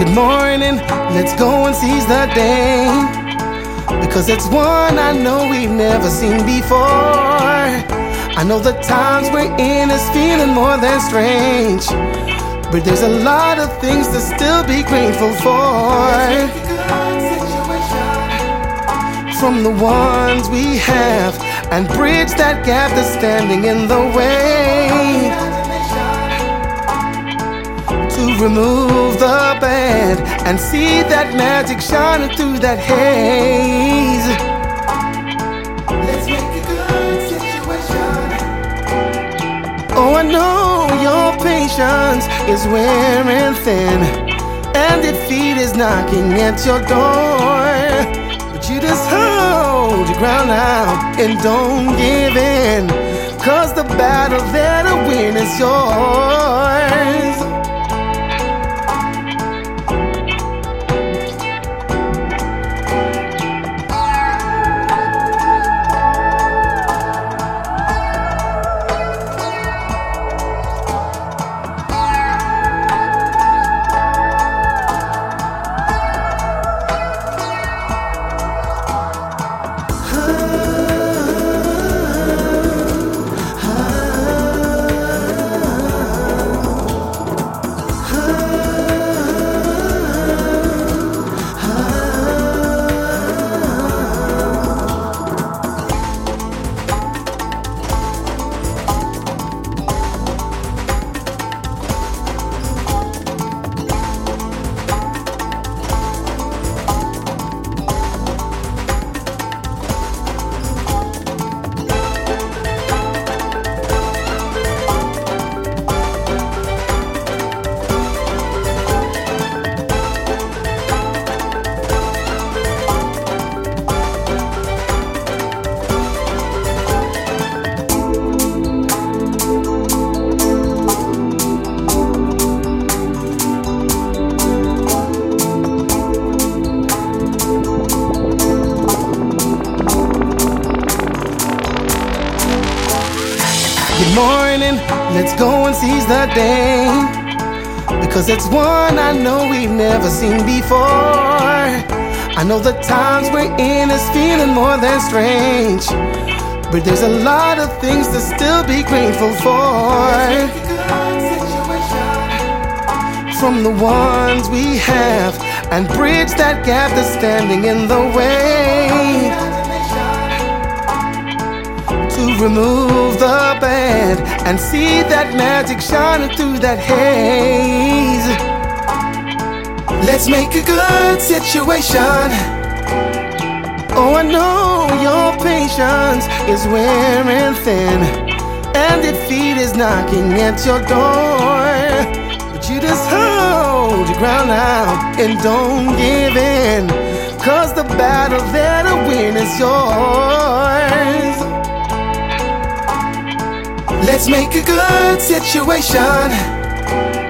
Good morning, let's go and seize the day. Because it's one I know we've never seen before. I know the times we're in is feeling more than strange. But there's a lot of things to still be grateful for. From the ones we have and bridge that gap that's standing in the way. Remove the band and see that magic shining through that haze. Let's make a good situation. Oh, I know your patience is wearing thin, and defeat is knocking at your door. But you just hold your ground now and don't give in, cause the battle there to win is yours. Good morning, let's go and seize the day. Because it's one I know we've never seen before. I know the times we're in is feeling more than strange. But there's a lot of things to still be grateful for. From the ones we have and bridge that gap that's standing in the way to remove the and see that magic shining through that haze. Let's make a good situation. Oh, I know your patience is wearing thin, and defeat is knocking at your door. But you just hold your ground now and don't give in, cause the battle that to win is yours. Let's make a good situation.